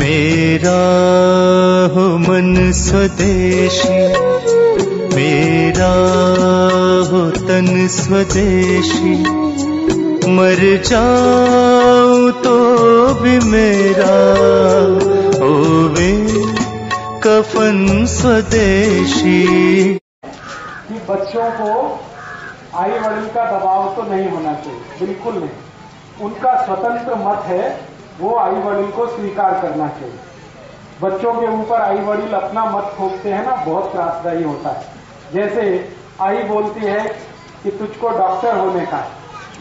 मेरा हो मन स्वदेशी, मेरा हो तन स्वदेशी। मर जाऊँ तो भी मेरा हो वे कफन स्वदेशी। कि बच्चों को आई वड़िल का दबाव तो नहीं होना चाहिए, बिल्कुल नहीं। उनका स्वतंत्र मत है वो आई वड़िल को स्वीकार करना चाहिए। बच्चों के ऊपर आई वड़िल अपना मत ठोकते हैं ना, बहुत त्रासदायी होता है। जैसे आई बोलती है कि तुझको डॉक्टर होने का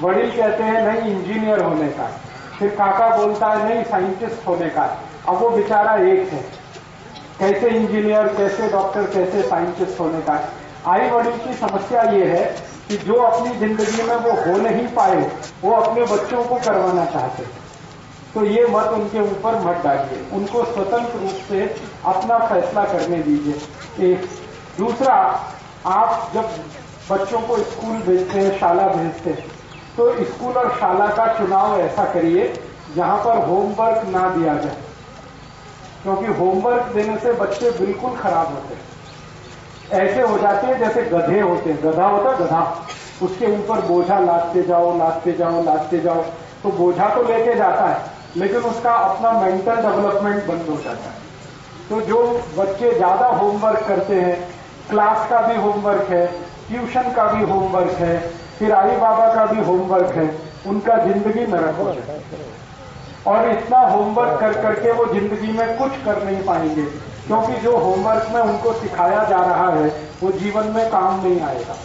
वड़िल कहते हैं, नहीं, इंजीनियर होने का फिर काका बोलता है, नहीं, साइंटिस्ट होने का अब वो बेचारा एक है। कैसे इंजीनियर, कैसे डॉक्टर, कैसे साइंटिस्ट होने का आई वड़ील की समस्या ये है कि जो अपनी ज़िंदगी में वो हो नहीं पाए, वो अपने बच्चों को करवाना चाहते हैं। तो ये मत उनके ऊपर मत डालिए। उनको स्वतंत्र रूप से अपना फैसला करने दीजिए। एक। दूसरा, आप जब बच्चों को स्कूल भेजते हैं, शाला भेजते हैं तो स्कूल और शाला का चुनाव ऐसा करिए, जहाँ पर होमवर्क ना दिया जाए। क्योंकि होमवर्क देने से बच्चे बिल्कुल खराब होते हैं। ऐसे हो जाते हैं जैसे गधे होते हैं। गधा होता गधा। उसके ऊपर बोझा लादते जाओ लादते जाओ लादते जाओ। तो बोझा तो लेके जाता है। लेकिन उसका अपना मेंटल डेवलपमेंट बंद हो जाता है। तो जो बच्चे ज़्यादा होमवर्क करते हैं क्लास का भी होमवर्क है ट्यूशन का भी होमवर्क है फिर आई बाबा का भी होमवर्क है, उनका ज़िंदगी नरक हो है और इतना होमवर्क कर करके वो ज़िंदगी में कुछ कर नहीं पाएँगे, क्योंकि जो होमवर्क में उनको सिखाया जा रहा है, वो जीवन में काम नहीं आएगा।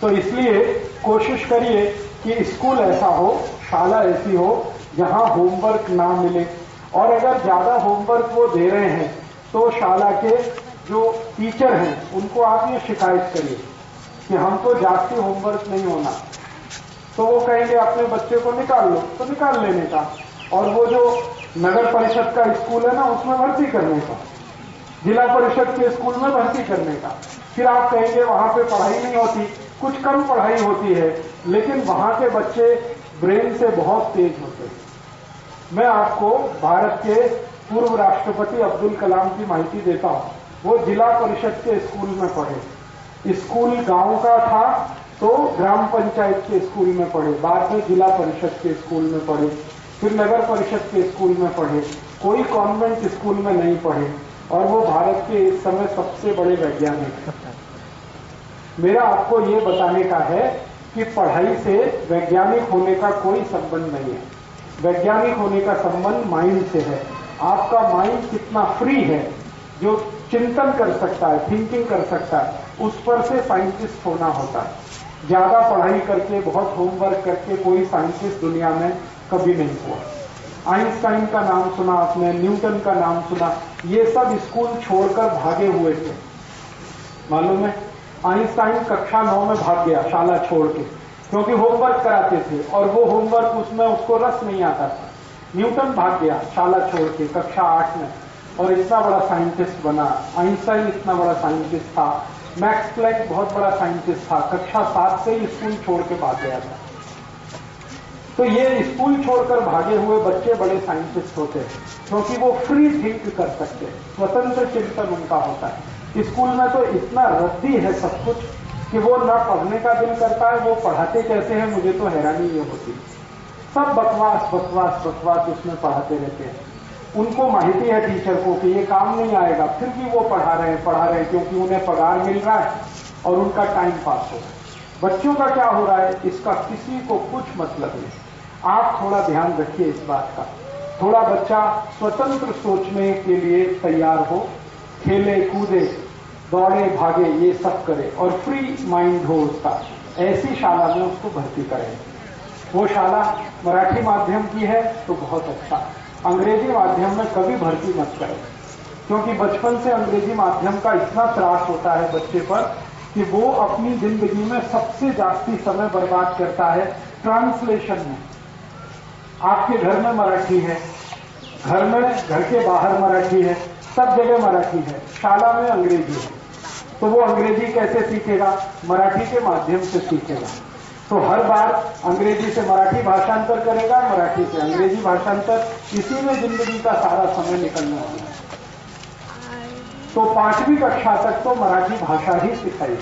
तो इसलिए कोशिश करिए कि स्कूल ऐसा हो शाला ऐसी हो जहाँ होमवर्क ना मिले। और अगर ज़्यादा होमवर्क वो दे रहे हैं तो शाला के जो टीचर हैं, उनको आप ये शिकायत करिए कि हमको जास्ती होमवर्क नहीं होना। तो वो कहेंगे, अपने बच्चे को निकाल लो। तो निकाल लेने का। और वो जो नगर परिषद का स्कूल है ना, उसमें भर्ती करने का। जिला परिषद के स्कूल में भर्ती करने का। फिर आप कहेंगे, वहाँ पे पढ़ाई नहीं होती। कुछ कम पढ़ाई होती है, लेकिन वहाँ के बच्चे ब्रेन से बहुत तेज होते हैं। मैं आपको भारत के पूर्व राष्ट्रपति अब्दुल कलाम की माहिती देता हूँ। वो जिला परिषद के स्कूल में पढ़े। स्कूल गाँव का था तो ग्राम पंचायत के स्कूल में पढ़े। बाद में जिला परिषद के स्कूल में पढ़े। फिर नगर परिषद के स्कूल में पढ़े। कोई कॉन्वेंट स्कूल में नहीं पढ़े। और वो भारत के इस समय सबसे बड़े वैज्ञानिक मेरा आपको ये बताने का है कि पढ़ाई से वैज्ञानिक होने का कोई संबंध नहीं है। वैज्ञानिक होने का संबंध माइंड से है। आपका माइंड कितना फ्री है, जो चिंतन कर सकता है थिंकिंग कर सकता है, उस पर से साइंटिस्ट होना होता है। ज़्यादा पढ़ाई करके, बहुत होमवर्क करके कोई साइंटिस्ट दुनिया में कभी नहीं हुआ। आइंस्टाइन का नाम सुना आपने, न्यूटन का नाम सुना, ये सब स्कूल छोड़कर भागे हुए थे। मालूम है? आइंस्टाइन कक्षा नौ में भाग गया, शाला छोड़ के, क्योंकि होमवर्क कराते थे और वो होमवर्क उसमें उसको रस नहीं आता था। न्यूटन भाग गया, शाला छोड़ के, कक्षा आठ में, और इतना बड़ा साइंटिस्ट बना। आइंस्टाइन इतना बड़ा साइंटिस्ट था। मैक्स प्लैंक बहुत बड़ा साइंटिस्ट था। कक्षा सात से ही स्कूल छोड़ के भाग गया था। तो ये स्कूल छोड़कर भागे हुए बच्चे बड़े साइंटिस्ट होते हैं, क्योंकि वो फ्री थिंक कर सकते हैं। स्वतंत्र चिंतन उनका होता है। स्कूल में तो इतना रद्दी है सब कुछ कि वो ना पढ़ने का दिल करता है, वो पढ़ाते कैसे हैं, मुझे तो हैरानी ये होती सब बकवास बकवास बकवास उसमें पढ़ाते रहते हैं। उनको माहिती है टीचर को कि ये काम नहीं आएगा, फिर भी वो पढ़ा रहे हैं, पढ़ा रहे हैं, क्योंकि उन्हें पगार मिल रहा है और उनका टाइम पास हो रहा है। बच्चों का क्या हो रहा है, इसका किसी को कुछ मतलब नहीं। आप थोड़ा ध्यान रखिए इस बात का। थोड़ा बच्चा स्वतंत्र सोचने के लिए तैयार हो खेले, कूदे, दौड़े, भागे, ये सब करे। और फ्री माइंड हो उसका। ऐसी शाला में उसको भर्ती करें। वो शाला मराठी माध्यम की है तो बहुत अच्छा। अंग्रेज़ी माध्यम में कभी भर्ती मत करें। क्योंकि बचपन से अंग्रेज़ी माध्यम का इतना त्रास होता है बच्चे पर, कि वो अपनी ज़िंदगी में सबसे जास्ती समय बर्बाद करता है। ट्रांसलेशन में। आपके घर में मराठी है। घर में, घर के बाहर मराठी है। सब जगह मराठी है। शाला में अंग्रेज़ी है। तो वो अंग्रेज़ी कैसे सीखेगा? मराठी के माध्यम से सीखेगा। तो हर बार अंग्रेज़ी से मराठी भाषांतर करेगा, मराठी से अंग्रेज़ी भाषांतर। इसी में ज़िंदगी का सारा समय निकलने वाला है तो पांचवी कक्षा तक तो मराठी भाषा ही सिखाई।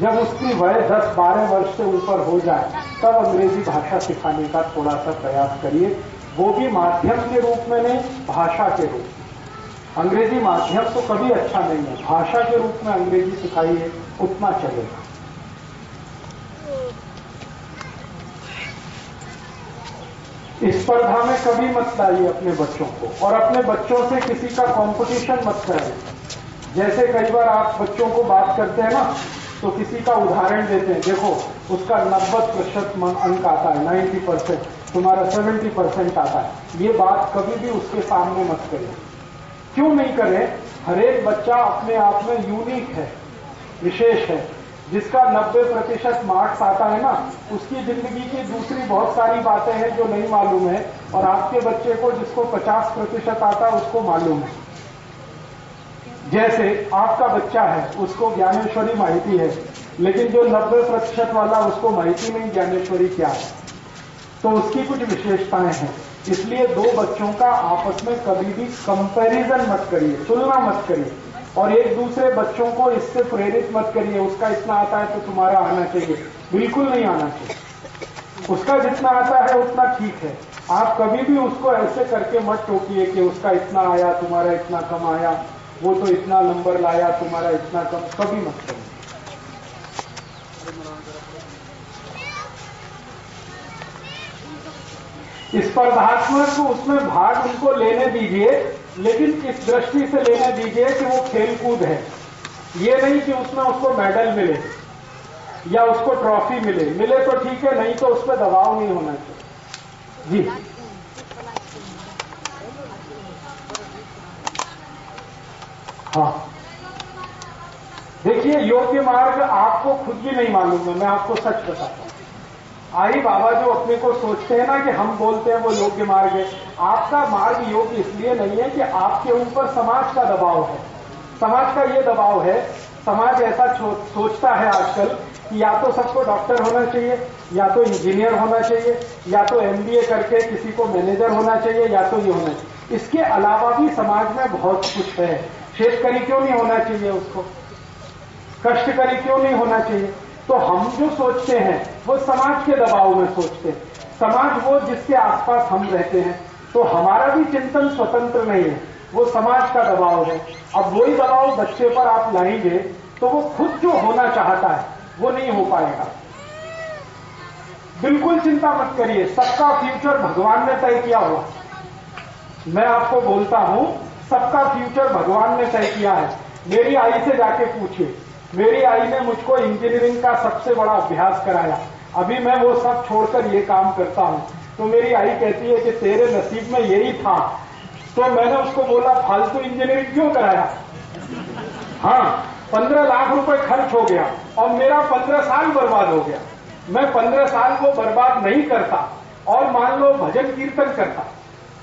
जब उसकी वय 10-12 वर्ष से ऊपर हो जाए, तब अंग्रेज़ी भाषा सिखाने का थोड़ा सा प्रयास करिए। वो भी माध्यम के रूप में नहीं, भाषा के रूप में। अंग्रेज़ी माध्यम तो कभी अच्छा नहीं है। भाषा के रूप में अंग्रेज़ी सिखाइए उतना चलेगा। स्पर्धा में कभी मत लाइए अपने बच्चों को, और अपने बच्चों से किसी का कंपटीशन मत कराइए जैसे कई बार आप बच्चों को बात करते हैं ना तो किसी का उदाहरण देते हैं। देखो, उसका नब्बे प्रतिशत अंक आता है नाइन्टी परसेंट, तुम्हारा सेवेंटी परसेंट आता है। ये बात कभी भी उसके सामने मत करें क्यों नहीं करें? हरेक बच्चा अपने आप में यूनिक है, विशेष है, जिसका 90 प्रतिशत मार्क्स आता है ना, उसकी ज़िंदगी की दूसरी बहुत सारी बातें हैं जो नहीं मालूम है, और आपके बच्चे को जिसको 50 प्रतिशत आता है, उसको मालूम है। जैसे आपका बच्चा है, उसको ज्ञानेश्वरी माहिती है, लेकिन जो 90 प्रतिशत वाला, उसको माहिती नहीं ज्ञानेश्वरी क्या है? तो उसकी कुछ विशेषताएँ हैं। इसलिए दो बच्चों का आपस में कभी भी कंपैरिजन मत करिए, तुलना मत करिए। और एक दूसरे बच्चों को इससे प्रेरित मत करिए, उसका इतना आता है तो तुम्हारा आना चाहिए। बिल्कुल नहीं आना चाहिए। उसका जितना आता है, उतना ठीक है। आप कभी भी उसको ऐसे करके मत टोकिए कि उसका इतना आया, तुम्हारा इतना कम आया, वो तो इतना नंबर लाया, तुम्हारा इतना कम, कभी मत करो स्पर्धात्मक उसमें भाग उनको लेने दीजिए, लेकिन इस दृष्टि से लेने दीजिए कि वो खेलकूद है। ये नहीं कि उसमें उसको मेडल मिले या उसको ट्रॉफी मिले। मिले तो ठीक है, नहीं तो उस पर दबाव नहीं होना चाहिए। जी। हाँ। देखिए, योग्य मार्ग आपको खुद भी नहीं मालूम है, मैं आपको सच बताता हूँ। आई बाबा जो अपने को सोचते हैं ना कि हम बोलते हैं, वो योग्य मार्ग है। आपका मार्ग योग्य इसलिए नहीं है कि आपके ऊपर समाज का दबाव है। समाज का ये दबाव है, समाज ऐसा सोचता है आजकल कि या तो सबको डॉक्टर होना चाहिए, या तो इंजीनियर होना चाहिए, या तो एमबीए करके किसी को मैनेजर होना चाहिए, या तो ये होना चाहिए। इसके अलावा भी समाज में बहुत कुछ है। शेतकरी क्यों नहीं होना चाहिए उसको? कष्टकरी क्यों नहीं होना चाहिए? तो हम जो सोचते हैं, वो समाज के दबाव में सोचते हैं। समाज वो जिसके आसपास हम रहते हैं। तो हमारा भी चिंतन स्वतंत्र नहीं है। वो समाज का दबाव है। अब वही दबाव बच्चे पर आप लाएँगे तो वो खुद जो होना चाहता है, वो नहीं हो पाएगा। बिल्कुल चिंता मत करिए। सबका फ्यूचर भगवान ने तय किया हुआ। मैं आपको बोलता हूँ, सबका फ्यूचर भगवान ने तय किया है। मेरी आई से जाके पूछिए। मेरी आई ने मुझको इंजीनियरिंग का सबसे बड़ा अभ्यास कराया। अभी मैं वो सब छोड़कर ये काम करता हूँ। तो मेरी आई कहती है कि तेरे नसीब में यही था। तो मैंने उसको बोला, फालतू इंजीनियरिंग क्यों कराया? हाँ पंद्रह लाख रुपए खर्च हो गया और मेरा पंद्रह साल बर्बाद हो गया। मैं पंद्रह साल को बर्बाद नहीं करता और मान लो भजन कीर्तन करता।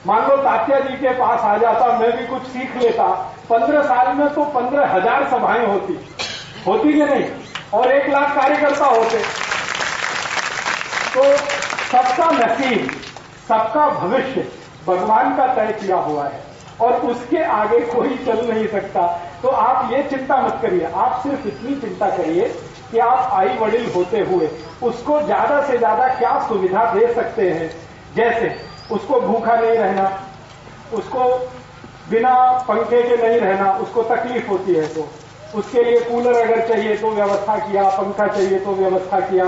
मान लो तात्या जी के पास आ जाता, मैं भी कुछ सीख लेता। पंद्रह साल में तो पंद्रह हज़ार सभाएँ होती। होती कि नहीं और एक लाख कार्यकर्ता होते। तो सबका नसीब, सबका भविष्य भगवान का तय किया हुआ है और उसके आगे कोई चल नहीं सकता। तो आप ये चिंता मत करिए, आप सिर्फ़ इतनी चिंता करिए कि आप आई वडिल होते हुए उसको ज़्यादा से ज़्यादा क्या सुविधा दे सकते हैं। जैसे उसको भूखा नहीं रहना, उसको बिना पंखे के नहीं रहना, उसको तकलीफ़ होती है तो। उसके लिए कूलर अगर चाहिए तो व्यवस्था किया, पंखा चाहिए तो व्यवस्था किया,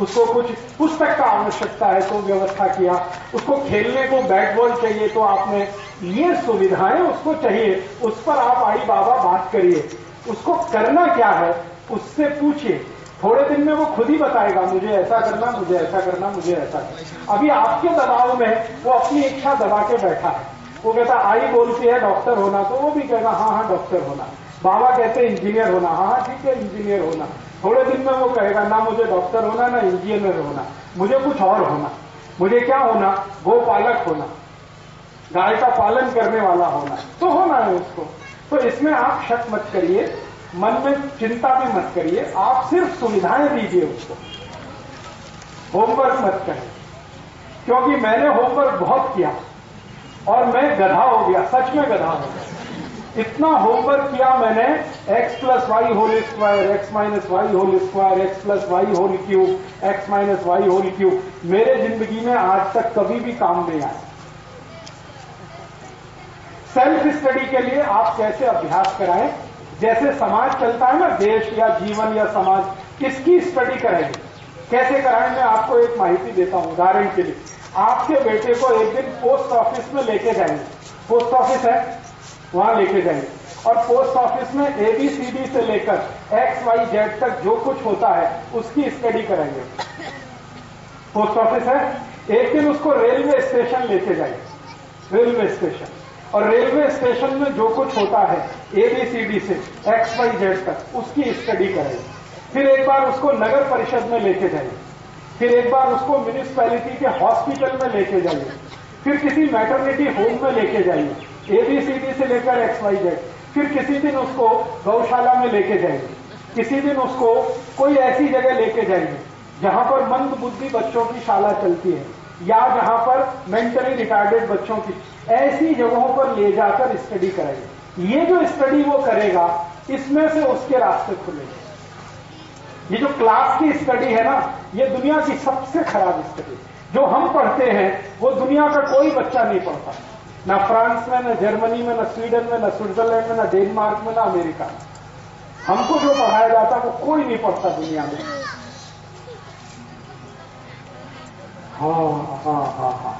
उसको कुछ पुस्तक का आवश्यकता है तो व्यवस्था किया, उसको खेलने को बैट बॉल चाहिए तो आपने ये सुविधाएँ उसको चाहिए, उस पर आप आई बाबा बात करिए। उसको करना क्या है, उससे पूछिए। थोड़े दिन में वो खुद ही बताएगा, मुझे ऐसा करना, मुझे ऐसा करना, मुझे ऐसा करना। अभी आपके दबाव में वो अपनी इच्छा दबा के बैठा है। वो कहता, आई बोलती है डॉक्टर होना तो वो भी कहेगा हाँ हाँ डॉक्टर होना। बाबा कहते इंजीनियर होना। हाँ हाँ ठीक है इंजीनियर होना। थोड़े दिन में वो कहेगा, ना मुझे डॉक्टर होना, ना इंजीनियर होना। मुझे कुछ और होना। मुझे क्या होना? गोपालक होना। गाय का पालन करने वाला होना। तो होना है उसको। तो इसमें आप शक मत करिए, मन में चिंता भी मत करिए, आप सिर्फ़ सुविधाएँ दीजिए उसको। होमवर्क मत करें क्योंकि मैंने होमवर्क बहुत किया और मैं गधा हो गया, सच में गधा हो गया। इतना होमवर्क किया मैंने, x plus Y whole square X minus Y whole square X plus Y whole cube X minus Y whole cube मेरे ज़िंदगी में आज तक कभी भी काम नहीं आया। सेल्फ स्टडी के लिए आप कैसे अभ्यास कराएँ? जैसे समाज चलता है ना, देश या जीवन या समाज, किसकी स्टडी करेंगे कैसे कराएँ? मैं आपको एक माहिती देता हूँ उदाहरण के लिए। आपके बेटे को एक दिन पोस्ट ऑफ़िस में लेके जाएँगे। पोस्ट ऑफ़िस है? वहाँ लेके जाएँगे। और पोस्ट ऑफ़िस में एबीसीडी से लेकर एक्स वाई जेड तक जो कुछ होता है, उसकी स्टडी कराएँगे। पोस्ट ऑफ़िस है। एक दिन उसको रेलवे स्टेशन लेके जाएँगे रेलवे स्टेशन और रेलवे स्टेशन में जो कुछ होता है एबीसीडी से एक्स वाई जेड तक, उसकी स्टडी करेंगे फिर एक बार उसको नगर परिषद में लेके जाइए फिर एक बार उसको म्यूनिसपैलिटी के हॉस्पिटल में लेके जाइए फिर किसी मैटरनिटी होम में लेके जाइए एबीसीडी से लेकर एक्स वाई जेड फिर किसी दिन उसको गौशाला में लेके जाएँगे। किसी दिन उसको कोई ऐसी जगह लेके जाएँगे, जहाँ पर मंद बुद्धि बच्चों की शाला चलती है, या जहाँ पर मेंटली रिटार्डेड बच्चों की ऐसी जगहों पर ले जाकर स्टडी कराएँगे। ये जो स्टडी वो करेगा, इसमें से उसके रास्ते खुलेंगे ये जो क्लास की स्टडी है ना, ये दुनिया की सबसे खराब स्टडी जो हम पढ़ते हैं, वो दुनिया का कोई बच्चा नहीं पढ़ता ना फ्रांस में, न जर्मनी में, न स्वीडन में, न स्विट्जरलैंड में, न डेनमार्क में, ना अमेरिका हमको जो पढ़ाया जाता वो कोई नहीं पढ़ता दुनिया में। हाँ हाँ हाँ हाँ।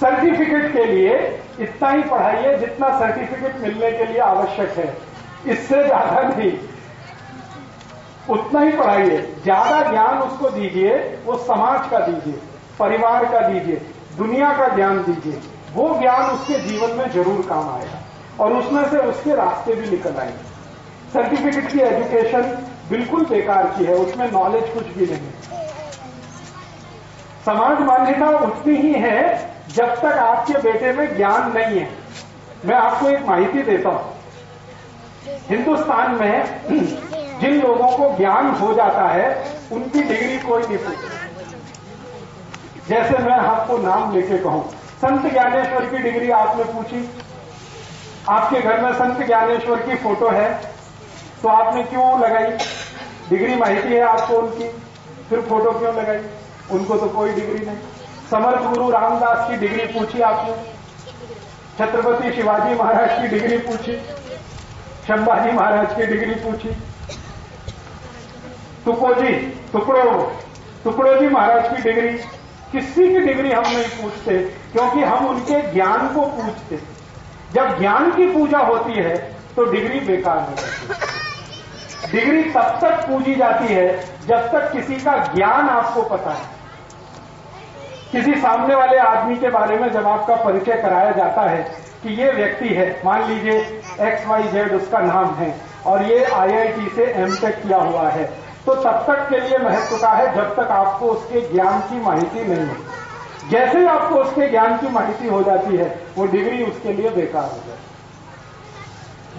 सर्टिफिकेट के लिए इतना ही पढ़ाइए जितना सर्टिफिकेट मिलने के लिए आवश्यक है। इससे ज़्यादा नहीं। उतना ही पढ़ाइए। ज़्यादा ज्ञान उसको दीजिए, वो समाज का दीजिए, परिवार का दीजिए, दुनिया का ज्ञान दीजिए। वो ज्ञान उसके जीवन में ज़रूर काम आएगा। और उसमें से उसके रास्ते भी निकल आएँगे। सर्टिफिकेट की एजुकेशन बिल्कुल बेकार की है, उसमें नॉलेज कुछ भी नहीं समाज मान्यता उतनी ही है, जब तक आपके बेटे में ज्ञान नहीं है। मैं आपको एक माहिती देता हूँ। हिंदुस्तान में जिन लोगों को ज्ञान हो जाता है, उनकी डिग्री कोई नहीं पूछता। जैसे मैं आपको नाम लेके कहूँ संत ज्ञानेश्वर की डिग्री आपने पूछी। आपके घर में संत ज्ञानेश्वर की फ़ोटो है तो आपने क्यों लगाई? डिग्री माहिती है आपको उनकी, फिर फ़ोटो क्यों लगाई? उनको तो कोई डिग्री नहीं। समर्थ गुरु रामदास की डिग्री पूछी आपने। छत्रपति शिवाजी महाराज की डिग्री पूछी। शंभाजी महाराज की डिग्री पूछी। तुकोजी टुकड़ो टुकड़ो जी महाराज की डिग्री। किसी की डिग्री हम नहीं पूछते, क्योंकि हम उनके ज्ञान को पूछते। जब ज्ञान की पूजा होती है तो डिग्री बेकार हो जाती है। डिग्री तब तक पूजी जाती है, जब तक किसी का ज्ञान आपको पता है। किसी सामने वाले आदमी के बारे में जब आपका परिचय कराया जाता है कि ये व्यक्ति है, मान लीजिए एक्स वाई जेड उसका नाम है, और ये आईआईटी से एमटेक किया हुआ है तो तब तक के लिए महत्व का है जब तक आपको उसके ज्ञान की माहिती नहीं है। जैसे ही आपको उसके ज्ञान की माहिती हो जाती है, वो डिग्री उसके लिए बेकार हो जाती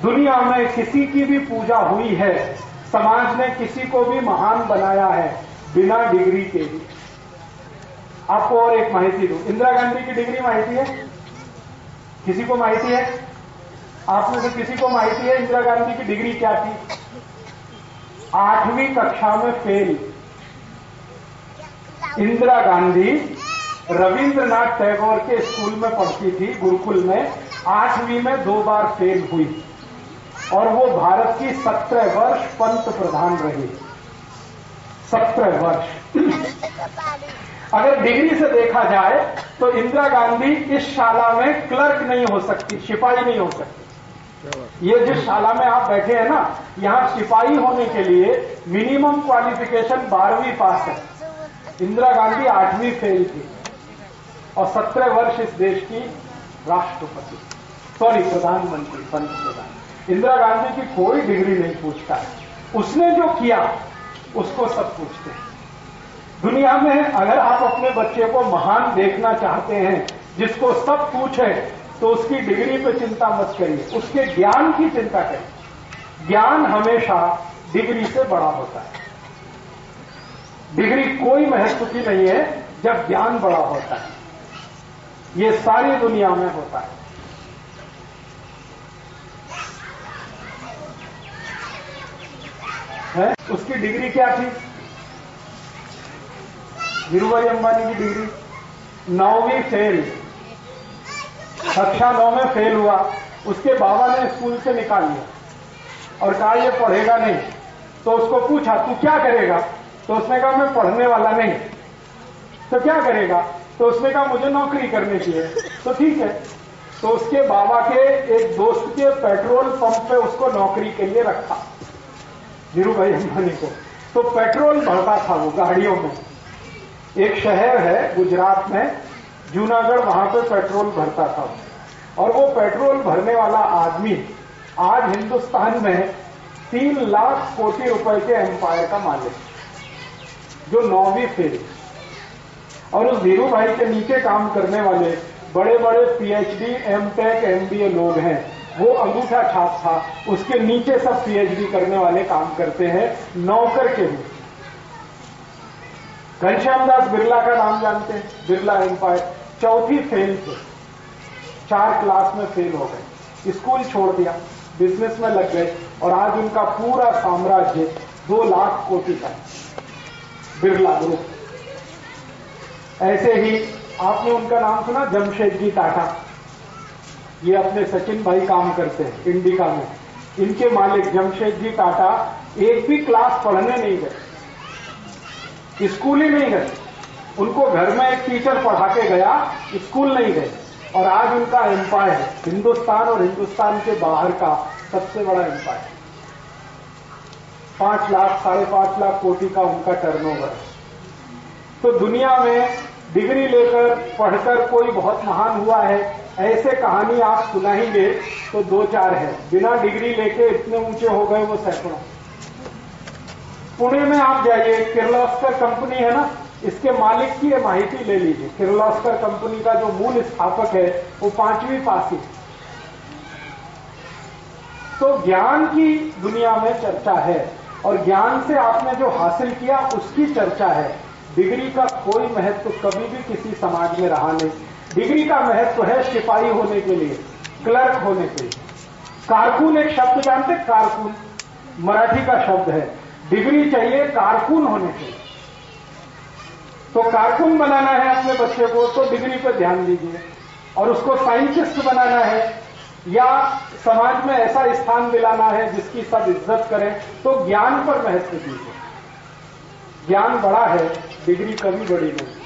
दुनिया में किसी की भी पूजा हुई है, समाज ने किसी को भी महान बनाया है बिना डिग्री के भी आपको और एक माहिती दू। इंदिरा गांधी की डिग्री माहिती है? किसी को माहिती है? आप में से किसी को माहिती है इंदिरा गांधी की डिग्री क्या थी? आठवीं कक्षा में फेल इंदिरा गांधी रविंद्रनाथ टैगोर के स्कूल में पढ़ती थी, गुरुकुल में। आठवीं में दो बार फेल हुई। और वो भारत की सत्रह वर्ष पंत प्रधान रही। सत्रह वर्ष। अगर डिग्री से देखा जाए तो इंदिरा गांधी इस शाला में क्लर्क नहीं हो सकती, सिपाही नहीं हो सकती। ये जिस शाला में आप बैठे हैं ना, यहाँ सिपाही होने के लिए मिनिमम क्वालिफिकेशन बारहवीं पास है। इंदिरा गांधी आठवीं फेल थी और सत्रह वर्ष इस देश की राष्ट्रपति। सॉरी प्रधानमंत्री, पंत प्रधान। इंदिरा गांधी की कोई डिग्री नहीं पूछता है। उसने जो किया, उसको सब पूछते हैं। दुनिया में अगर आप अपने बच्चे को महान देखना चाहते हैं, जिसको सब पूछे तो उसकी डिग्री पे चिंता मत करिए, उसके ज्ञान की चिंता करिए। ज्ञान हमेशा डिग्री से बड़ा होता है। डिग्री कोई महत्व की नहीं है, जब ज्ञान बड़ा होता है। ये सारी दुनिया में होता है। है? उसकी डिग्री क्या थी? धीरूभाई अंबानी की डिग्री। नौवीं फेल। कक्षा नौ में फेल हुआ। उसके बाबा ने स्कूल से निकाल लिया। और कहा, ये पढ़ेगा नहीं। तो उसको पूछा, तू क्या करेगा? तो उसने कहा, मैं पढ़ने वाला नहीं। तो क्या करेगा? तो उसने कहा, मुझे नौकरी करनी चाहिए। तो ठीक है। तो उसके बाबा के एक दोस्त के पेट्रोल पंप पे उसको नौकरी के लिए रखा। धीरू भाई अंबानी को। तो पेट्रोल भरता था वो गाड़ियों में। एक शहर है गुजरात में। जूनागढ़ वहाँ पे पेट्रोल भरता था। और वो पेट्रोल भरने वाला आदमी आज हिंदुस्तान में तीन लाख कोटि रुपए के एम्पायर का मालिक, जो नौवीं फेल और उस धीरू भाई के नीचे काम करने वाले बड़े बड़े पीएचडी एमटेक एमबीए लोग हैं। वो अंगूठा छाप था उसके नीचे सब पीएचडी करने वाले काम करते हैं, नौकर के भी घनश्याम दास बिरला का नाम जानते हैं? बिरला एम्पायर चौथी फेल थे चार क्लास में फेल हो गए। स्कूल छोड़ दिया बिज़नेस में लग गए और आज उनका पूरा साम्राज्य दो लाख कोटि का बिरला ग्रुप। ऐसे ही आपने उनका नाम सुना जमशेद जी टाटा। ये अपने सचिन भाई काम करते हैं, इंडिका में। इनके मालिक जमशेद जी टाटा एक भी क्लास पढ़ने नहीं गए। स्कूल ही नहीं गए। उनको घर में एक टीचर पढ़ा के गया स्कूल नहीं गए। और आज उनका एम्पायर हिंदुस्तान और हिंदुस्तान के बाहर का सबसे बड़ा एम्पायर पाँच लाख, साढ़े पाँच लाख कोटि का उनका टर्नओवर है। तो दुनिया में डिग्री लेकर पढ़कर कोई बहुत महान हुआ है, ऐसे कहानी आप सुनाएँगे तो दो चार है। बिना डिग्री लेके इतने ऊँचे हो गए वो सैकड़ों। पुणे में आप जाइए किर्लोस्कर कंपनी है ना? इसके मालिक की माहिती ले लीजिए। किर्लोस्कर कंपनी का जो मूल स्थापक है, वो पांचवी पासी। तो ज्ञान की दुनिया में चर्चा है और ज्ञान से आपने जो हासिल किया, उसकी चर्चा है। डिग्री का कोई महत्व कभी भी किसी समाज में रहा नहीं। डिग्री का महत्व है सिपाही होने के लिए, क्लर्क होने के लिए। कारकुन एक शब्द जानते कारकुन। मराठी का शब्द है। डिग्री चाहिए कारकुन होने के लिए। तो कारकुन बनाना है अपने बच्चे को तो डिग्री पर ध्यान दीजिए। और उसको साइंटिस्ट बनाना है, या समाज में ऐसा स्थान दिलाना है जिसकी सब इज़्ज़त करें तो ज्ञान पर महत्व दीजिए ज्ञान बड़ा है डिग्री कभी बड़ी नहीं।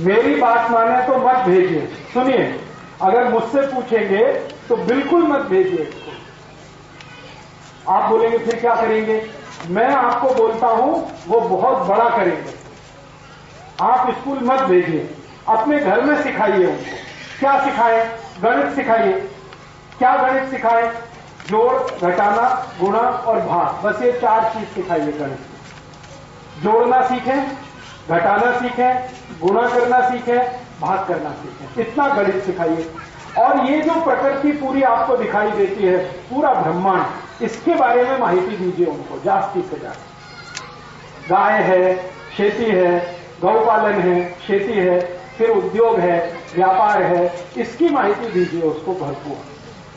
मेरी बात माने तो मत भेजिए। सुनिए, अगर मुझसे पूछेंगे तो बिल्कुल मत भेजिए आप बोलेंगे, फिर क्या करेंगे? मैं आपको बोलता हूँ, वो बहुत बड़ा करेंगे। आप स्कूल मत भेजिए। अपने घर में सिखाइए उनको। क्या सिखाए? गणित सिखाइए। क्या गणित सिखाए? जोड़, घटाना, गुणा और भाग। बस ये चार चीज़ सिखाइए गणित जोड़ना सीखें, घटाना सीखें, गुणा करना सीखें, भाग करना सीखें। इतना गणित सिखाइए। और ये जो प्रकृति पूरी आपको दिखाई देती है, पूरा ब्रह्मांड। इसके बारे में माहिती दीजिए उनको, जास्ती से ज़्यादा गाय है, खेती है, गौपालन है, खेती है, फिर उद्योग है, व्यापार है, इसकी माहिती दीजिए उसको भरपूर।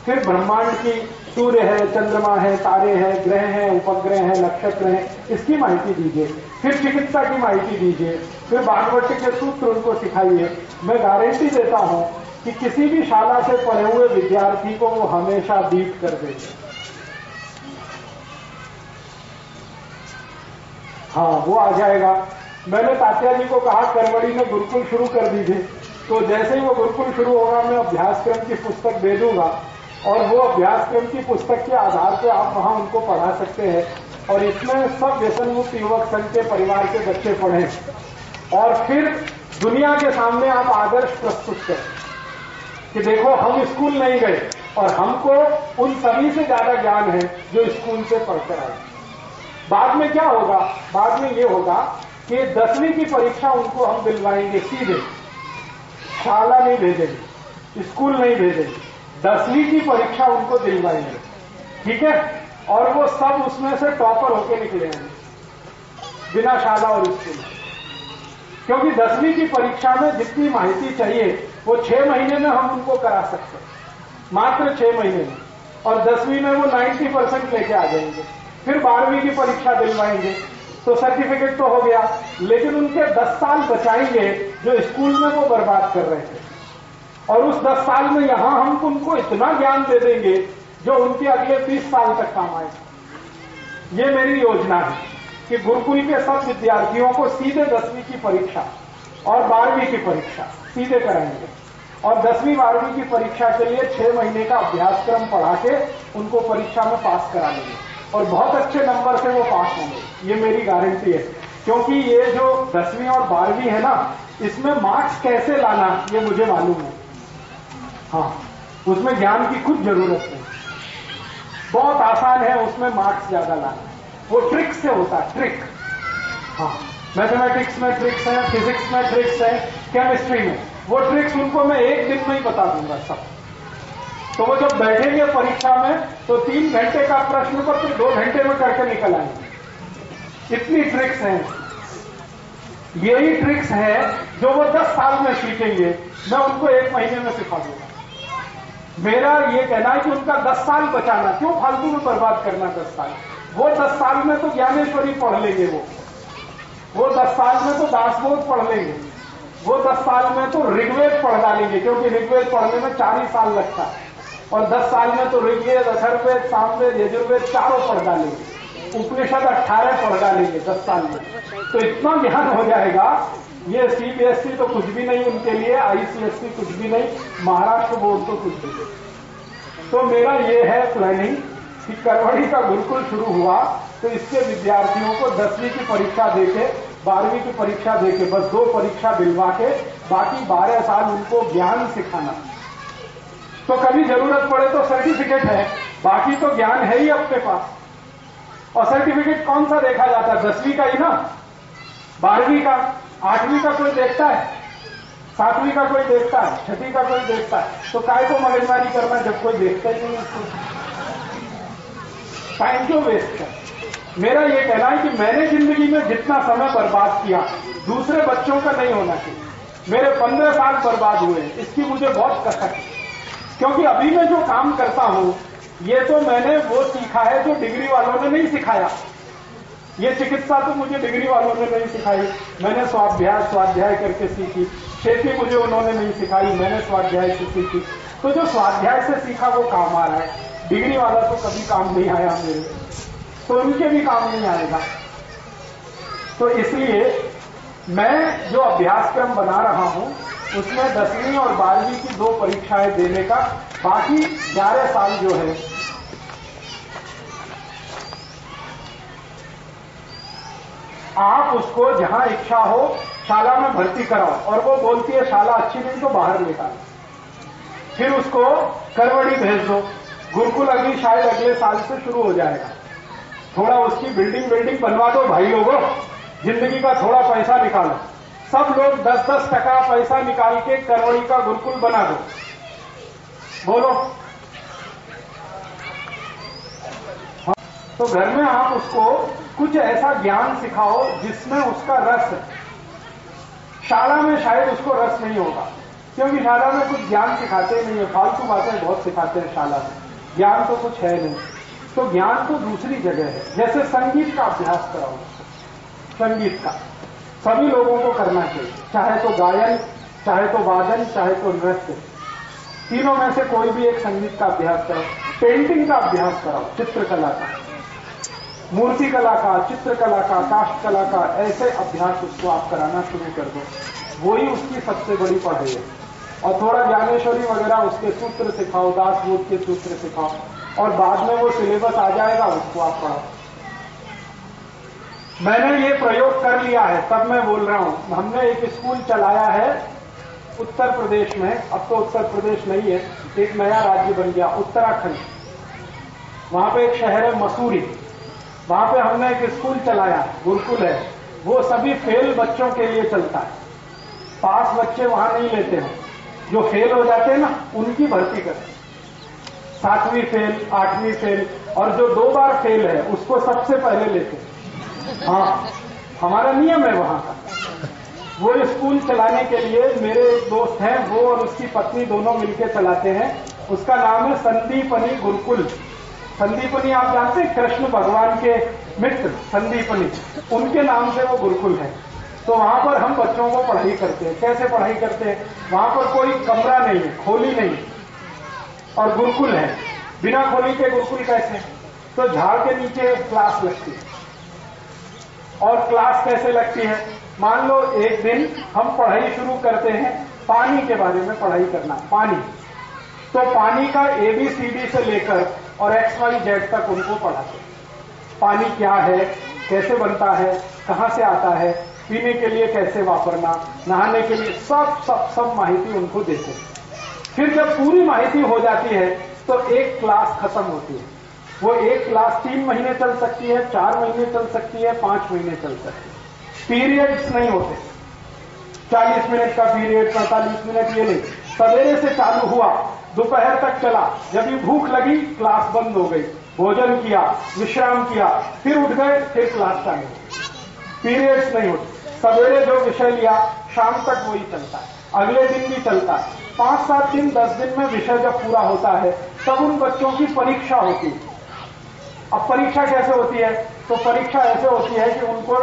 फिर ब्रह्मांड की सूर्य है, चंद्रमा है, तारे हैं, ग्रह हैं, उपग्रह हैं, नक्षत्र हैं, इसकी माहिती दीजिए। फिर चिकित्सा की माहिती दीजिए। फिर बागवती के सूत्र उनको सिखाइए। मैं गारंटी देता हूँ कि किसी भी शाला से पढ़े हुए विद्यार्थी को वो हमेशा बीट कर देंगे। हाँ वो आ जाएगा। मैंने तात्या जी को कहा, करवड़ी में गुरुकुल शुरू कर दीजिए तो जैसे ही वो गुरुकुल शुरू होगा, मैं अभ्यासक्रम की पुस्तक दे दूँगा। और वो अभ्यासक्रम की पुस्तक के आधार पर आप वहाँ उनको पढ़ा सकते हैं। और इसमें सब व्यसन मुक्त युवक संघ के परिवार के बच्चे पढ़े। और फिर दुनिया के सामने आप आदर्श प्रस्तुत करें कि देखो, हम स्कूल नहीं गए और हमको उन सभी से ज़्यादा ज्ञान है जो स्कूल से पढ़कर आए। बाद में क्या होगा? बाद में ये होगा कि दसवीं की परीक्षा उनको हम दिलवाएँगे सीधे। शाला नहीं भेजेंगे, स्कूल नहीं भेजेंगे। दसवीं की परीक्षा उनको दिलवाएँगे। ठीक है? और वो सब उसमें से टॉपर होके निकले बिना शाला और स्कूल। क्योंकि दसवीं की परीक्षा में जितनी माहिती चाहिए, वो छह महीने में हम उनको करा सकते हैं। मात्र छह महीने में। और दसवीं में वो 90 परसेंट लेके आ जाएँगे। फिर बारहवीं की परीक्षा दिलवाएँगे। तो सर्टिफिकेट तो हो गया। लेकिन उनके 10 साल बचाएँगे जो स्कूल में वो बर्बाद कर रहे थे। और उस 10 साल में यहाँ हम उनको इतना ज्ञान दे देंगे जो उनके अगले 30 साल तक काम आए। ये मेरी योजना है कि गुरुकुल के सब विद्यार्थियों को सीधे दसवीं की परीक्षा और बारहवीं की परीक्षा सीधे कराएँगे। और दसवीं, बारहवीं की परीक्षा के लिए छह महीने का अभ्यासक्रम पढ़ा के उनको परीक्षा में पास करा लेंगे। और बहुत अच्छे नंबर से वो पास होंगे। ये मेरी गारंटी है। क्योंकि ये जो दसवीं और बारहवीं है ना, इसमें मार्क्स कैसे लाना, ये मुझे मालूम है। हाँ उसमें ज्ञान की खुद ज़रूरत है। बहुत आसान है उसमें मार्क्स ज़्यादा लाना। वो ट्रिक से होता है ट्रिक हाँ मैथमेटिक्स में ट्रिक्स है फिजिक्स में ट्रिक्स है केमिस्ट्री में। वो ट्रिक्स उनको मैं एक दिन में ही बता दूँगा सब। तो वो जब बैठेंगे परीक्षा में तो तीन घंटे का प्रश्न पत्र दो घंटे में करके निकल आएँगे। इतनी ट्रिक्स हैं। यही ट्रिक्स है जो वो दस साल में सीखेंगे। मैं उनको एक महीने में सिखा दूँगा। मेरा ये कहना है कि उनका दस साल बचाना, क्यों फालतू में बर्बाद करना दस साल? वो दस साल में तो ज्ञानेश्वरी पढ़ लेंगे वो। वो दस साल में तो दासबोध पढ़ लेंगे। वो दस साल में तो ऋग्वेद पढ़ डालेंगे, क्योंकि ऋग्वेद पढ़ने में चार ही साल लगता है। और दस साल में तो ऋग्वेद अथर्वेद सामवेद, यजुर्वेद चारों पढ़ डालेंगे। उपनिषद अट्ठारह पढ़ डालेंगे दस साल में। तो इतना ज्ञान हो जाएगा, ये सीबीएसई तो कुछ भी नहीं उनके लिए आईसीएसई कुछ भी नहीं महाराष्ट्र बोर्ड तो कुछ भी नहीं। तो मेरा ये है प्लानिंग कि करवड़ी का गुरुकुल शुरू हुआ तो इसके विद्यार्थियों को दसवीं की परीक्षा देके, बारहवीं की परीक्षा देके, बस दो परीक्षा दिलवा के, बाकी बारह साल उनको ज्ञान सिखाना। तो कभी ज़रूरत पड़े तो सर्टिफिकेट है। बाकी तो ज्ञान है ही अपने पास। और सर्टिफिकेट कौन सा देखा जाता है? दसवीं का ही ना? बारहवीं का? आठवीं का कोई देखता है? सातवीं का कोई देखता है? छठी का कोई देखता है? तो काय को मगजमारी करना जब कोई देखता ही नहीं उसको? टाइम क्यों वेस्ट कर मेरा ये कहना है कि मैंने ज़िंदगी में जितना समय बर्बाद किया, दूसरे बच्चों का नहीं होना चाहिए। मेरे पंद्रह साल बर्बाद हुए, इसकी मुझे बहुत कसक है। क्योंकि अभी मैं जो काम करता हूँ, ये तो मैंने वो सीखा है जो डिग्री वालों ने नहीं सिखाया। ये चिकित्सा तो मुझे डिग्री वालों ने नहीं सिखाई। मैंने स्वाध्याय स्वाध्याय करके सीखी। खेती मुझे उन्होंने नहीं सिखाई, मैंने स्वाध्याय से सीखी। तो जो स्वाध्याय से सीखा वो काम आ रहा है। डिग्री वाला तो कभी काम नहीं आया मेरे। तो उनके भी काम नहीं आएगा। तो इसलिए मैं जो अभ्यासक्रम बना रहा हूँ उसमें दसवीं और बारहवीं की दो परीक्षाएँ देने का बाकी ग्यारह साल जो है। आप उसको जहाँ इच्छा हो शाला में भर्ती कराओ और वो बोलती है, शाला अच्छी नहीं तो बाहर निकालो। फिर उसको करवड़ी भेज दो। गुरुकुल अभी शायद अगले साल से शुरू हो जाएगा। थोड़ा उसकी बिल्डिंग बिल्डिंग बनवा दो भाई लोगों। ज़िंदगी का थोड़ा पैसा निकालो। सब लोग दस दस टका पैसा निकाल के करवड़ी का गुरुकुल बना दो। बोलो। हाँ, तो घर में आप उसको कुछ ऐसा ज्ञान सिखाओ जिसमें उसका रस शाला में शायद उसको रस नहीं होगा क्योंकि शाला में कुछ ज्ञान सिखाते नहीं है फालतू बातें बहुत सिखाते हैं शाला में। ज्ञान तो कुछ है नहीं। तो ज्ञान तो दूसरी जगह है। जैसे संगीत का अभ्यास कराओ। संगीत का। सभी लोगों को करना चाहिए। चाहे तो गायन, चाहे तो वादन, चाहे तो नृत्य। तीनों में से कोई भी एक संगीत का अभ्यास करो। पेंटिंग का अभ्यास कराओ चित्रकला का। मूर्ति कला का, चित्रकला का काष्ठ कला का, ऐसे अभ्यास उसको आप कराना शुरू कर दो। वही उसकी सबसे बड़ी पढ़ाई है। और थोड़ा ज्ञानेश्वरी वगैरह उसके सूत्र सिखाओ दास बोध के सूत्र सिखाओ। और बाद में वो सिलेबस आ जाएगा, उसको आप पढ़ाओ। मैंने ये प्रयोग कर लिया है तब मैं बोल रहा हूँ। हमने एक स्कूल चलाया है, उत्तर प्रदेश में। अब तो उत्तर प्रदेश नहीं है, एक नया राज्य बन गया, उत्तराखंड। वहाँ पे एक शहर है मसूरी। वहाँ पे हमने एक स्कूल चलाया, गुरुकुल है। वो सभी फेल बच्चों के लिए चलता है। पास बच्चे वहाँ नहीं लेते हैं। जो फेल हो जाते हैं ना, उनकी भर्ती करते सातवीं फेल, आठवीं फेल, और जो दो बार फेल है, उसको सबसे पहले लेते हैं। हाँ हमारा नियम है वहाँ का। वो स्कूल चलाने के लिए मेरे एक दोस्त हैं, वो और उसकी पत्नी दोनों मिलकर चलाते हैं। उसका नाम है संदीपनी गुरुकुल। संदीपनी, आप जानते हैं, कृष्ण भगवान के मित्र संदीपनी। उनके नाम से वो गुरुकुल है। तो वहाँ पर हम बच्चों को पढ़ाई करते हैं। कैसे पढ़ाई करते हैं? वहाँ पर कोई कमरा नहीं है, खोली नहीं और गुरुकुल है। बिना खोली के गुरुकुल कैसे? तो झाड़ के नीचे क्लास लगती है। और क्लास कैसे लगती है? मान लो एक दिन हम पढ़ाई शुरू करते हैं, पानी के बारे में पढ़ाई करना, पानी। तो पानी का एबीसीडी से लेकर और एक्स वाई जेड तक उनको पढ़ाते पानी क्या है? कैसे बनता है? कहाँ से आता है? पीने के लिए कैसे वापरना? नहाने के लिए सब सब सब माहिती उनको देते फिर जब पूरी माहिती हो जाती है तो एक क्लास खत्म होती है। वो एक क्लास तीन महीने चल सकती है, चार महीने चल सकती है, पाँच महीने चल सकती है। पीरियड्स नहीं होते। चालीस मिनट का पीरियड पैंतालीस मिनट ये नहीं। सवेरे से चालू हुआ, दोपहर तक चला। जब भी भूख लगी क्लास बंद हो गई। भोजन किया, विश्राम किया, फिर उठ गए, फिर क्लास चालू पीरियड्स नहीं होते। सवेरे जो विषय लिया, शाम तक वही चलता है। अगले दिन भी चलता है। पाँच सात दिन, दस दिन में विषय जब पूरा होता है, तब उन बच्चों की परीक्षा होती है। अब परीक्षा कैसे होती है? तो परीक्षा ऐसे होती है कि उनको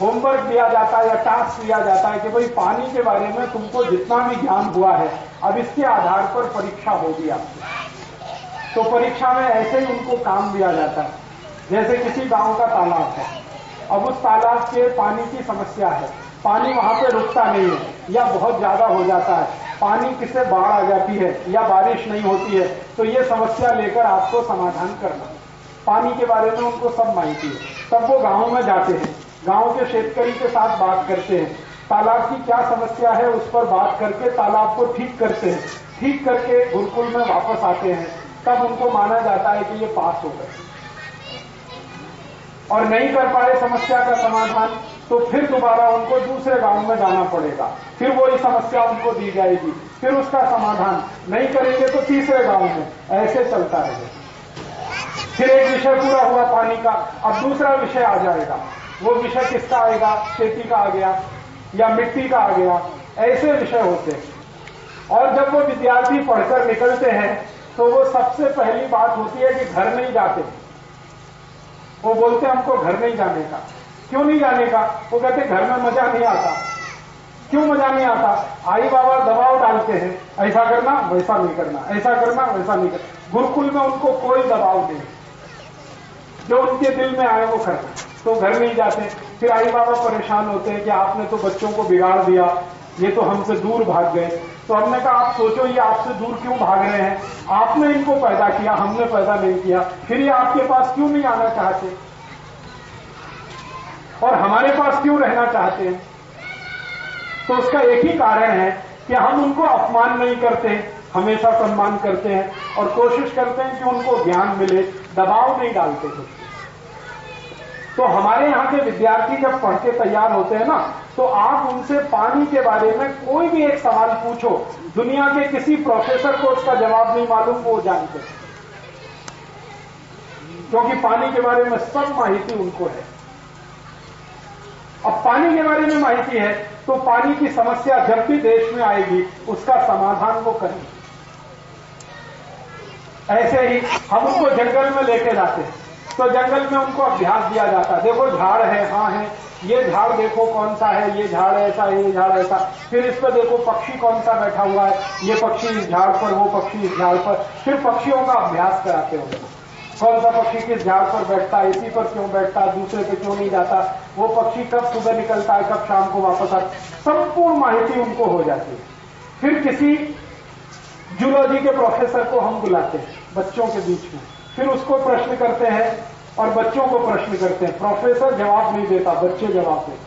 होमवर्क दिया जाता है या टास्क दिया जाता है कि भाई पानी के बारे में तुमको जितना भी ज्ञान हुआ है, अब इसके आधार पर परीक्षा होगी आपकी। तो परीक्षा में ऐसे ही उनको काम दिया जाता है। जैसे किसी गाँव का तालाब है। अब उस तालाब के पानी की समस्या है। पानी वहाँ पे रुकता नहीं है या बहुत ज़्यादा हो जाता है। पानी किसे बाढ़ आ जाती है या बारिश नहीं होती है तो ये समस्या लेकर आपको समाधान करना। पानी के बारे में उनको सब माहिती है। तब वो गाँव में जाते हैं। गाँव के शेतकरी के साथ बात करते हैं। तालाब की क्या समस्या है उस पर बात करके तालाब को ठीक करते हैं। ठीक करके गुरुकुल में वापस आते हैं। तब उनको माना जाता है कि ये पास हो गए। और नहीं कर पाए समस्या का समाधान तो फिर दोबारा उनको दूसरे गाँव में जाना पड़ेगा। फिर वही समस्या उनको दी जाएगी। फिर उसका समाधान। नहीं करेंगे तो तीसरे गाँव में। ऐसे चलता रहेगा। फिर एक विषय पूरा हुआ पानी का, अब दूसरा विषय आ जाएगा। वो विषय किसका आएगा? खेती का आ गया या मिट्टी का आ गया? ऐसे विषय होते हैं। और जब वो विद्यार्थी पढ़कर निकलते हैं तो वो सबसे पहली बात होती है कि घर नहीं जाते। वो बोलते हमको घर नहीं जाने का। क्यों नहीं जाने का? वो कहते घर में मज़ा नहीं आता। क्यों मज़ा नहीं आता? आई बाबा दबाव डालते हैं। ऐसा करना, वैसा नहीं करना। ऐसा करना, वैसा नहीं करना। गुरुकुल में उनको कोई दबाव नहीं। जो उनके दिल में आए वो करना तो घर नहीं जाते फिर आई बाबा परेशान होते हैं कि आपने तो बच्चों को बिगाड़ दिया, ये तो हमसे दूर भाग गए। तो हमने कहा, आप सोचो, ये आपसे दूर क्यों भाग रहे हैं? आपने इनको पैदा किया, हमने पैदा नहीं किया। फिर ये आपके पास क्यों नहीं आना चाहते? और हमारे पास क्यों रहना चाहते हैं? तो उसका एक ही कारण है कि हम उनको अपमान नहीं करते, हमेशा सम्मान करते हैं और कोशिश करते हैं कि उनको ज्ञान मिले, दबाव नहीं डालते कुछ। तो हमारे यहाँ के विद्यार्थी जब पढ़ के तैयार होते हैं ना तो आप उनसे पानी के बारे में कोई भी एक सवाल पूछो, दुनिया के किसी प्रोफेसर को उसका जवाब नहीं मालूम, वो जानते क्योंकि पानी के बारे में सब माहिती उनको है। अब पानी के बारे में माहिती है तो पानी की समस्या जब भी देश में आएगी, उसका समाधान वो करेंगे। ऐसे ही हम उनको जंगल में लेके जाते हैं। तो जंगल में उनको अभ्यास दिया जाता है। देखो, झाड़ है हाँ है। ये झाड़ देखो कौन सा है, ये झाड़ ऐसा है, ये झाड़ ऐसा। फिर इस पर देखो, पक्षी कौन सा बैठा हुआ है। ये पक्षी इस झाड़ पर, वो पक्षी इस झाड़ पर। फिर पक्षियों का अभ्यास कराते हो कौन सा पक्षी किस झाड़ पर बैठता है, इसी पर क्यों बैठता है, दूसरे पे क्यों नहीं जाता? वो पक्षी कब सुबह निकलता है, कब शाम को वापस आता संपूर्ण माहिती उनको हो जाती है। फिर किसी जूलॉजी के प्रोफेसर को हम बुलाते हैं, बच्चों के बीच में। फिर उसको प्रश्न करते हैं और बच्चों को प्रश्न करते हैं। प्रोफेसर जवाब नहीं देता, बच्चे जवाब देते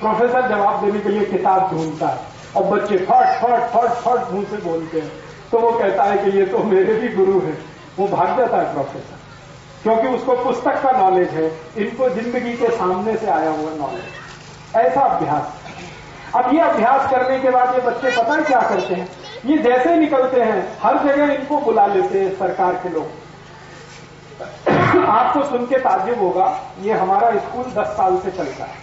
प्रोफेसर जवाब देने के लिए किताब ढूंढता है और बच्चे फट फट फट फट मुँह से बोलते हैं। तो वो कहता है कि ये तो मेरे भी गुरु हैं। वो भाग जाता है प्रोफेसर, क्योंकि उसको पुस्तक का नॉलेज है। इनको ज़िंदगी के सामने से आया हुआ नॉलेज ऐसा अभ्यास। अब ये अभ्यास करने के बाद ये बच्चे पता है क्या करते हैं? ये जैसे निकलते हैं, हर जगह इनको बुला लेते हैं सरकार के लोग। आपको सुन के ताजुब होगा, ये हमारा स्कूल 10 साल से चलता है।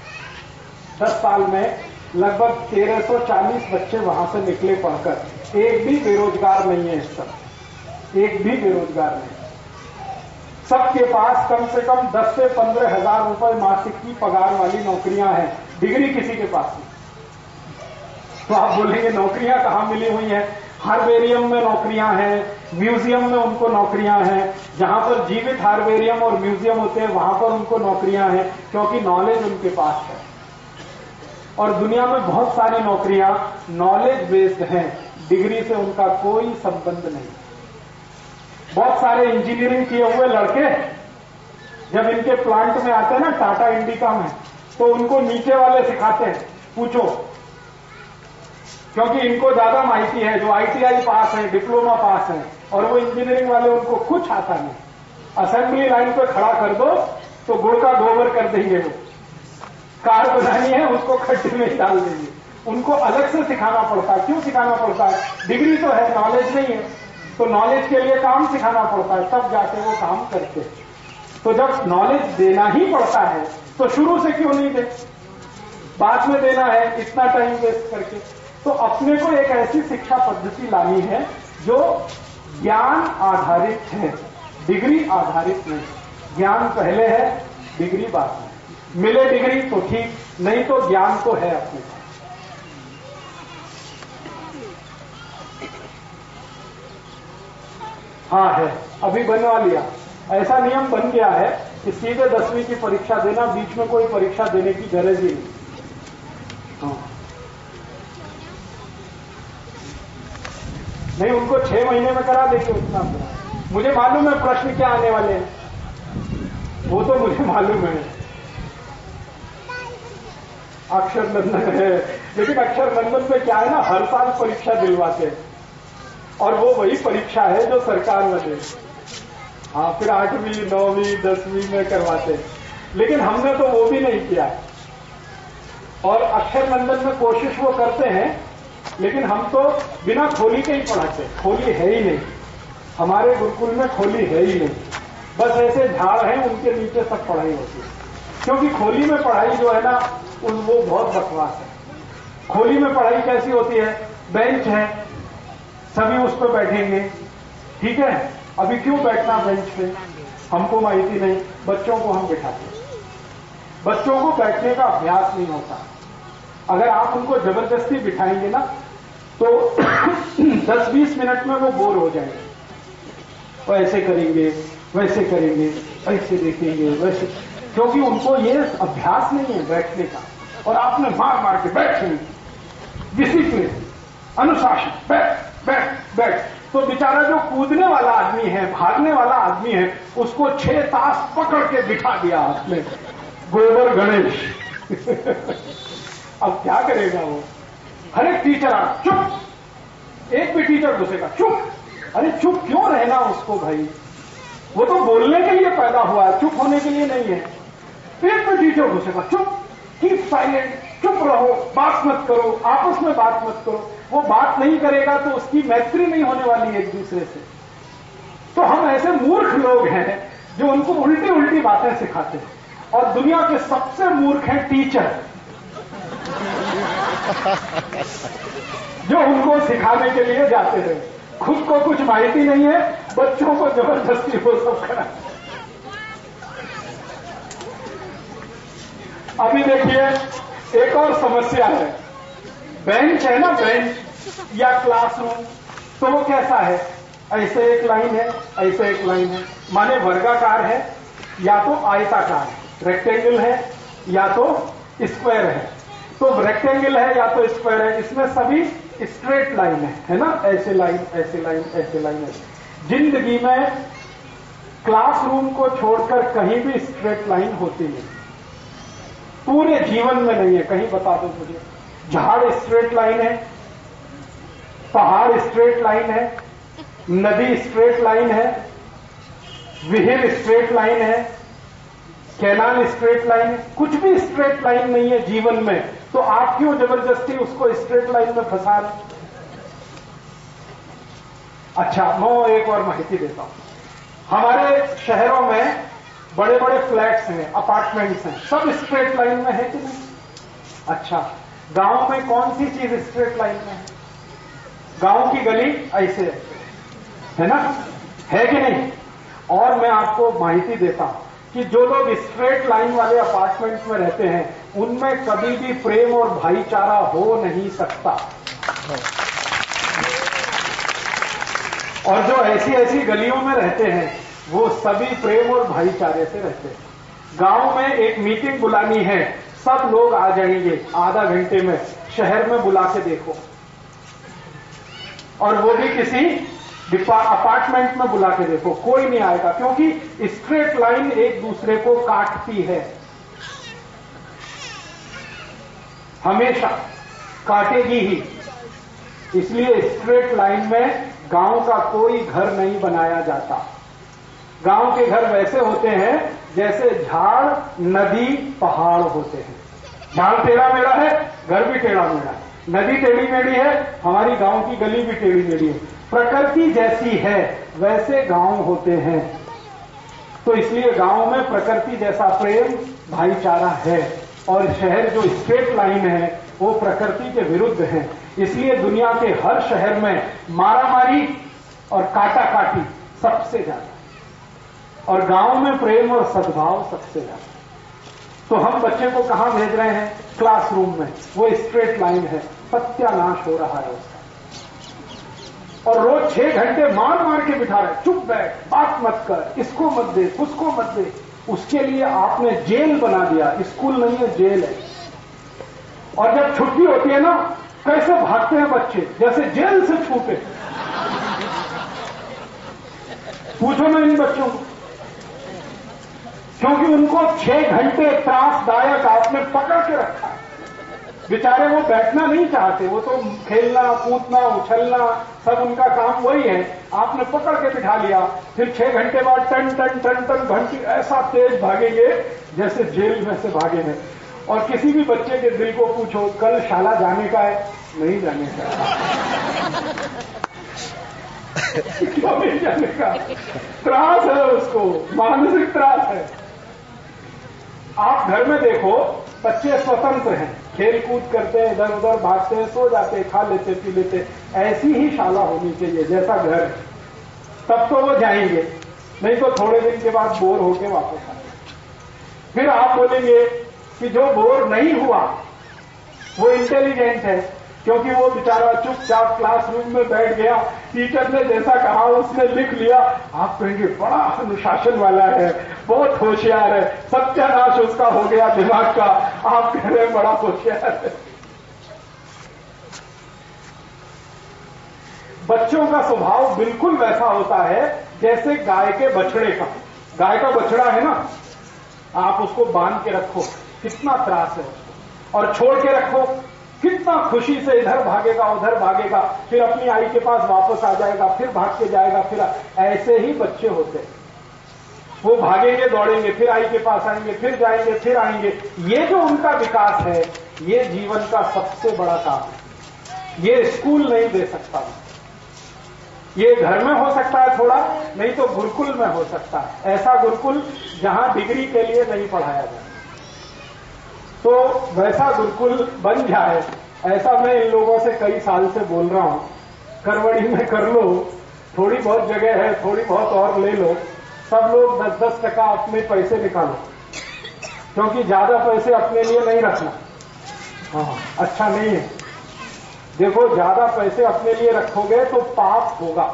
10 साल में लगभग 1340 बच्चे वहाँ से निकले पढ़कर। एक भी बेरोजगार नहीं है इस समय एक भी बेरोजगार नहीं। सबके पास कम से कम 10 से पंद्रह हज़ार रुपए मासिक की पगार वाली नौकरियाँ हैं। डिग्री किसी के पास नहीं। तो आप बोलेंगे, नौकरियाँ कहाँ मिली हुई हैं? हार्वेरियम में नौकरियाँ हैं, म्यूज़ियम में उनको नौकरियाँ हैं। जहाँ पर जीवित हार्बेरियम और म्यूज़ियम होते हैं, वहाँ पर उनको नौकरियाँ हैं, क्योंकि नॉलेज उनके पास है। और दुनिया में बहुत सारी नौकरियाँ नॉलेज बेस्ड हैं डिग्री से उनका कोई संबंध नहीं। बहुत सारे इंजीनियरिंग किए हुए लड़के, जब इनके प्लांट में आते हैं ना टाटा इंडिका में तो उनको नीचे वाले सिखाते हैं, पूछो क्योंकि इनको ज़्यादा माहिती है, जो आईटीआई पास है, डिप्लोमा पास है, और वो इंजीनियरिंग वाले उनको कुछ आता नहीं। असेंबली लाइन पर खड़ा कर दो तो गुड़ का गोबर कर देंगे वो। कार बनानी है, उसको खड्डे में डाल देंगे। उनको अलग से सिखाना पड़ता है। क्यों सिखाना पड़ता है? डिग्री तो है नॉलेज नहीं है। तो नॉलेज के लिए काम सिखाना पड़ता है, तब जाके वो काम करते तो जब नॉलेज देना ही पड़ता है तो शुरू से क्यों नहीं दे? बाद में देना है, इतना टाइम वेस्ट करके। तो अपने को एक ऐसी शिक्षा पद्धति लानी है जो ज्ञान आधारित है, डिग्री आधारित नहीं ज्ञान पहले है, डिग्री बाद में। मिले डिग्री तो ठीक, नहीं तो ज्ञान तो है अपने हाँ है, अभी बनवा लिया। ऐसा नियम बन गया है कि सीधे दसवीं की परीक्षा देना, बीच में कोई परीक्षा देने की गरज ही नहीं। नहीं, उनको छह महीने में करा देंगे उतना मुझे मालूम है प्रश्न क्या आने वाले हैं। वो तो मुझे मालूम है। अक्षर नंदन है। लेकिन अक्षर नंदन में क्या है ना, हर साल परीक्षा दिलवाते हैं। और वो वही परीक्षा है जो सरकार में दे। हाँ फिर आठवीं, नौवीं, दसवीं में करवाते हैं। लेकिन हमने तो वो भी नहीं किया। और अक्षर नंदन में कोशिश वो करते हैं लेकिन हम तो बिना खोली के ही पढ़ाते खोली है ही नहीं। हमारे गुरुकुल में खोली है ही नहीं। बस ऐसे झाड़ हैं, उनके नीचे सब पढ़ाई होती है। क्योंकि खोली में पढ़ाई जो है ना, उन वो बहुत बकवास है। खोली में पढ़ाई कैसी होती है? बेंच है। सभी उस पर बैठेंगे। ठीक है? अभी क्यों बैठना बेंच पे? हमको माहिती नहीं। बच्चों को हम बिठाते बच्चों को बैठने का अभ्यास नहीं होता। अगर आप उनको ज़बरदस्ती बिठाएँगे ना तो 10-20 मिनट में वो बोर हो जाएँगे। वो ऐसे करेंगे, वैसे करेंगे ऐसे देखेंगे, वैसे। क्योंकि उनको ये अभ्यास नहीं है बैठने का। और आपने मार मार के बैठेंगे डिसिप्लिन अनुशासन, बैठ बैठ बैठ। तो बेचारा जो कूदने वाला आदमी है, भागने वाला आदमी है, उसको छह तास पकड़ के बिठा दिया आपने। गोबर गणेश। अब क्या करेगा वो? हर एक टीचर आ, चुप। एक भी टीचर घुसेगा, चुप। अरे चुप क्यों रहना उसको भाई? वो तो बोलने के लिए पैदा हुआ है, चुप होने के लिए नहीं है। एक भी टीचर घुसेगा, चुप। कीप साइलेंट चुप रहो, बात मत करो, आपस में बात मत करो। वो बात नहीं करेगा तो उसकी मैत्री नहीं होने वाली एक दूसरे से। तो हम ऐसे मूर्ख लोग हैं जो उनको उल्टी उल्टी बातें सिखाते हैं। और दुनिया के सबसे मूर्ख हैं टीचर जो उनको सिखाने के लिए जाते हैं खुद को कुछ माहिती नहीं है, बच्चों को ज़बरदस्ती वो सब करा। अभी देखिए, एक और समस्या है। बेंच है ना बेंच? या क्लासरूम? तो वो कैसा है? ऐसे एक लाइन है, ऐसे एक लाइन है। माने वर्गाकार है, या तो आयताकार है रेक्टेंगल है, या तो स्क्वायर है। तो रेक्टेंगल है या तो स्क्वायर है, इसमें सभी स्ट्रेट लाइन है है ना? ऐसे लाइन ऐसे लाइन ऐसे लाइन है। ज़िंदगी में क्लासरूम को छोड़कर कहीं भी स्ट्रेट लाइन होती नहीं। पूरे जीवन में नहीं है, कहीं बता दो मुझे। झाड़ स्ट्रेट लाइन है, पहाड़ स्ट्रेट लाइन है, नदी स्ट्रेट लाइन है, विहिर स्ट्रेट लाइन है कैनाल स्ट्रेट लाइन, कुछ भी स्ट्रेट लाइन नहीं है जीवन में तो आप क्यों ज़बरदस्ती उसको स्ट्रेट लाइन में फंसा? अच्छा मैं एक और माहिती देता हूँ। हमारे शहरों में बड़े बड़े फ्लैट्स हैं, अपार्टमेंट्स हैं, सब स्ट्रेट लाइन में है कि नहीं? अच्छा गाँव में कौन सी चीज़ स्ट्रेट लाइन में है? गाँव की गली ऐसे है ना? है कि नहीं? और मैं आपको माहिती देता हूँ। कि जो लोग स्ट्रेट लाइन वाले अपार्टमेंट्स में रहते हैं, उनमें कभी भी प्रेम और भाईचारा हो नहीं सकता। और जो ऐसी ऐसी गलियों में रहते हैं, वो सभी प्रेम और भाईचारे से रहते हैं। गाँव में एक मीटिंग बुलानी है, सब लोग आ जाएँगे आधा घंटे में, शहर में बुला के देखो। और वो भी किसी अपार्टमेंट में बुला के देखो, कोई नहीं आएगा, क्योंकि स्ट्रेट लाइन एक दूसरे को काटती है। हमेशा काटेगी ही। इसलिए स्ट्रेट लाइन में गाँव का कोई घर नहीं बनाया जाता। गाँव के घर वैसे होते हैं, जैसे झाड़, नदी, पहाड़ होते हैं। झाड़ टेढ़ा मेढ़ा है, घर भी टेढ़ा मेढ़ा है। नदी टेढ़ी मेढ़ी है, हमारी गाँव की गली भी टेढ़ी मेढ़ी है। प्रकृति जैसी है, वैसे गाँव होते हैं। तो इसलिए गाँव में प्रकृति जैसा प्रेम, भाईचारा है। और शहर जो स्ट्रेट लाइन है, वो प्रकृति के विरुद्ध है। इसलिए दुनिया के हर शहर में मारामारी और काटा काटी सबसे ज़्यादा। और गाँव में प्रेम और सद्भाव सबसे ज़्यादा। तो हम बच्चे को कहाँ भेज रहे हैं? क्लासरूम में। वो स्ट्रेट लाइन है। सत्यानाश हो रहा है उसका। और रोज छह घंटे मार मार के बिठा रहे चुप बैठ, बात मत कर, इसको मत दे, उसको मत दे। उसके लिए आपने जेल बना दिया। स्कूल नहीं है, जेल है। और जब छुट्टी होती है ना, कैसे भागते हैं बच्चे? जैसे जेल से छूटे। पूछो ना इन बच्चों क्योंकि उनको छह घंटे त्रासदायक आपने पकड़ के रखा है। बेचारे वो बैठना नहीं चाहते, वो तो खेलना, कूदना, उछलना, सब उनका काम वही है। आपने पकड़ के बिठा लिया, फिर छह घंटे बाद टन टन टन टन घंटी, ऐसा तेज भागेंगे जैसे जेल में से भागे हैं। और किसी भी बच्चे के दिल को पूछो, कल शाला जाने का है? नहीं जाने का। क्यों नहीं जाने का? त्रास है उसको, मानसिक त्रास है। आप घर में देखो, बच्चे स्वतंत्र हैं। खेल कूद करते हैं इधर उधर भागते हैं, सो जाते हैं, खा लेते पी लेते ऐसी ही शाला होनी चाहिए, जैसा घर तब तो वो जाएँगे। नहीं तो थोड़े दिन के बाद बोर होके वापस आएँगे। फिर आप बोलेंगे कि जो बोर नहीं हुआ, वो इंटेलिजेंट है। क्योंकि वो बेचारा चुपचाप क्लासरूम में बैठ गया टीचर ने जैसा कहा, उसने लिख लिया, आप कहेंगे, बड़ा अनुशासन वाला है, बहुत होशियार है, सत्यानाश उसका हो गया दिमाग का, आप कह रहे हैं, बड़ा होशियार है. बच्चों का स्वभाव बिल्कुल वैसा होता है, जैसे गाय के बछड़े का। गाय का बछड़ा है ना, आप उसको बाँध के रखो, कितना त्रास है उसको। और छोड़ के रखो कितना खुशी से इधर भागेगा, उधर भागेगा, फिर अपनी आई के पास वापस आ जाएगा, फिर भाग के जाएगा, फिर ऐसे ही बच्चे होते हैं। वो भागेंगे, दौड़ेंगे, फिर आई के पास आएँगे, फिर जाएँगे, फिर आएँगे। ये जो उनका विकास है, ये जीवन का सबसे बड़ा काम है। ये स्कूल नहीं दे सकता। ये घर में हो सकता है थोड़ा, नहीं तो गुरुकुल में हो सकता है। ऐसा गुरुकुल जहाँ डिग्री के लिए नहीं पढ़ाया जाए तो वैसा गुरुकुल बन जाए। ऐसा मैं इन लोगों से कई साल से बोल रहा हूँ। करवड़ी में कर लो, थोड़ी बहुत जगह है, थोड़ी बहुत और ले लो। सब लोग दस दस टका अपने पैसे निकालो। क्योंकि ज़्यादा पैसे अपने लिए नहीं रखना। हाँ अच्छा नहीं है। देखो, ज़्यादा पैसे अपने लिए रखोगे तो पाप होगा।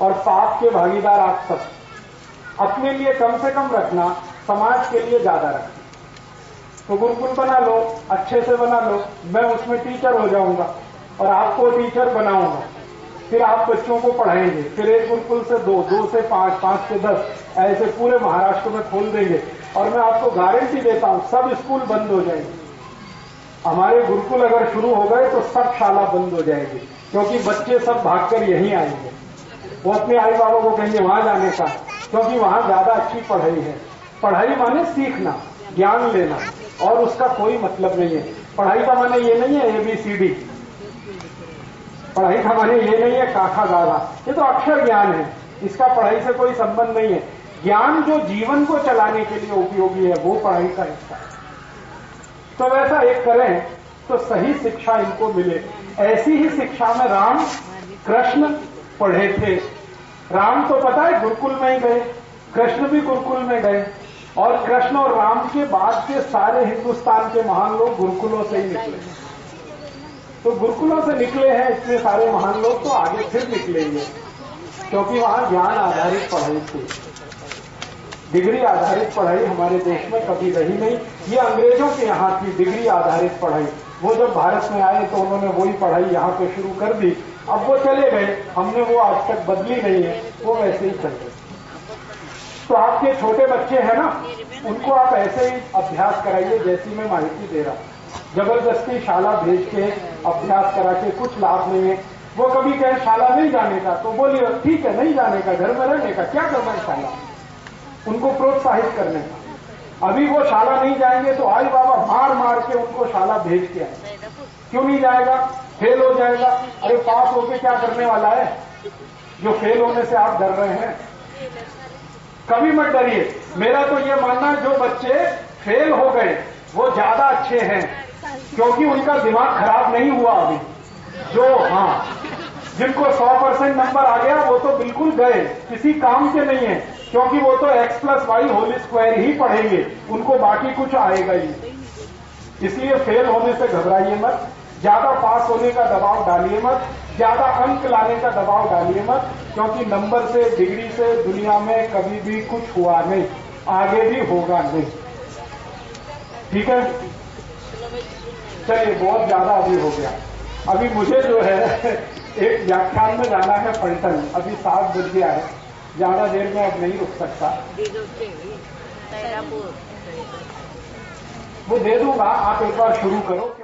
और पाप के भागीदार आप सब। अपने लिए कम से कम रखना, समाज के लिए ज़्यादा रखना। तो गुरुकुल बना लो, अच्छे से बना लो, मैं उसमें टीचर हो जाऊँगा और आपको टीचर बनाऊँगा। फिर आप बच्चों को पढ़ाएँगे। फिर एक गुरुकुल से दो दो से पाँच पाँच से दस, ऐसे पूरे महाराष्ट्र में खोल देंगे। और मैं आपको गारंटी देता हूँ, सब स्कूल बंद हो जाएँगे। हमारे गुरुकुल अगर शुरू हो गए तो सब शाला बंद हो जाएगी, क्योंकि बच्चे सब भागकर यहीं आएँगे। वो अपने आई बाबा को कहेंगे, वहाँ जाने का। क्योंकि वहाँ ज़्यादा अच्छी पढ़ाई है। पढ़ाई माने सीखना, ज्ञान लेना। और उसका कोई मतलब नहीं है। पढ़ाई का माने ये नहीं है एबीसीडी पढ़ाई का माने ये नहीं है काखा गागा ये तो अक्षर ज्ञान है। इसका पढ़ाई से कोई संबंध नहीं है। ज्ञान जो जीवन को चलाने के लिए उपयोगी है, वो पढ़ाई का हिस्सा है। तो वैसा एक करें तो सही शिक्षा इनको मिले। ऐसी ही शिक्षा में राम, कृष्ण पढ़े थे। राम तो पता है गुरुकुल में ही गए। कृष्ण भी गुरुकुल में गए। और कृष्ण और राम के बाद के सारे हिंदुस्तान के महान लोग गुरुकुलों से ही निकले। तो गुरुकुलों से निकले हैं इतने सारे महान लोग तो आगे फिर निकलेंगे, क्योंकि वहाँ ज्ञान आधारित पढ़ाई थी। डिग्री आधारित पढ़ाई हमारे देश में कभी रही नहीं। ये अंग्रेज़ों के यहाँ की डिग्री आधारित पढ़ाई। वो जब भारत में आए तो उन्होंने वही पढ़ाई यहाँ पे शुरू कर दी। अब वो चले गए, हमने वो आज तक बदली नहीं है, वो वैसे ही चल गए तो आपके छोटे बच्चे हैं ना, उनको आप ऐसे ही अभ्यास कराइए जैसी मैं माहिती दे रहा ज़बरदस्ती शाला भेज के अभ्यास करा के कुछ लाभ नहीं है। वो कभी कहे, शाला नहीं जाने का तो बोलिए, ठीक है, नहीं जाने का, घर में रहने का, क्या करना है शाला? उनको प्रोत्साहित करने का। अभी वो शाला नहीं जाएँगे तो आई बाबा मार मार के उनको शाला भेज के आए। क्यों नहीं जाएगा? फेल हो जाएगा। अरे पास होके क्या करने वाला है? जो फेल होने से आप डर रहे हैं। कभी मत डरिए। मेरा तो ये मानना जो बच्चे फेल हो गए, वो ज़्यादा अच्छे हैं, क्योंकि उनका दिमाग खराब नहीं हुआ अभी। जो हाँ जिनको 100 परसेंट नंबर आ गया, वो तो बिल्कुल गए, किसी काम के नहीं है, क्योंकि वो तो x plus Y whole square ही पढ़ेंगे, उनको बाकी कुछ आएगा ही। इसलिए फेल होने से घबराइए मत, ज़्यादा पास होने का दबाव डालिए मत ज़्यादा अंक लाने का दबाव डालिए मत क्योंकि नंबर से डिग्री से दुनिया में कभी भी कुछ हुआ नहीं आगे भी होगा नहीं। ठीक है? चलिए बहुत ज़्यादा अभी हो गया। अभी मुझे जो है एक व्याख्यान में जाना है पलटन। अभी सात बज गया है। ज़्यादा देर में अब नहीं रुक सकता। वो दे दूँगा आप एक बार शुरू करो।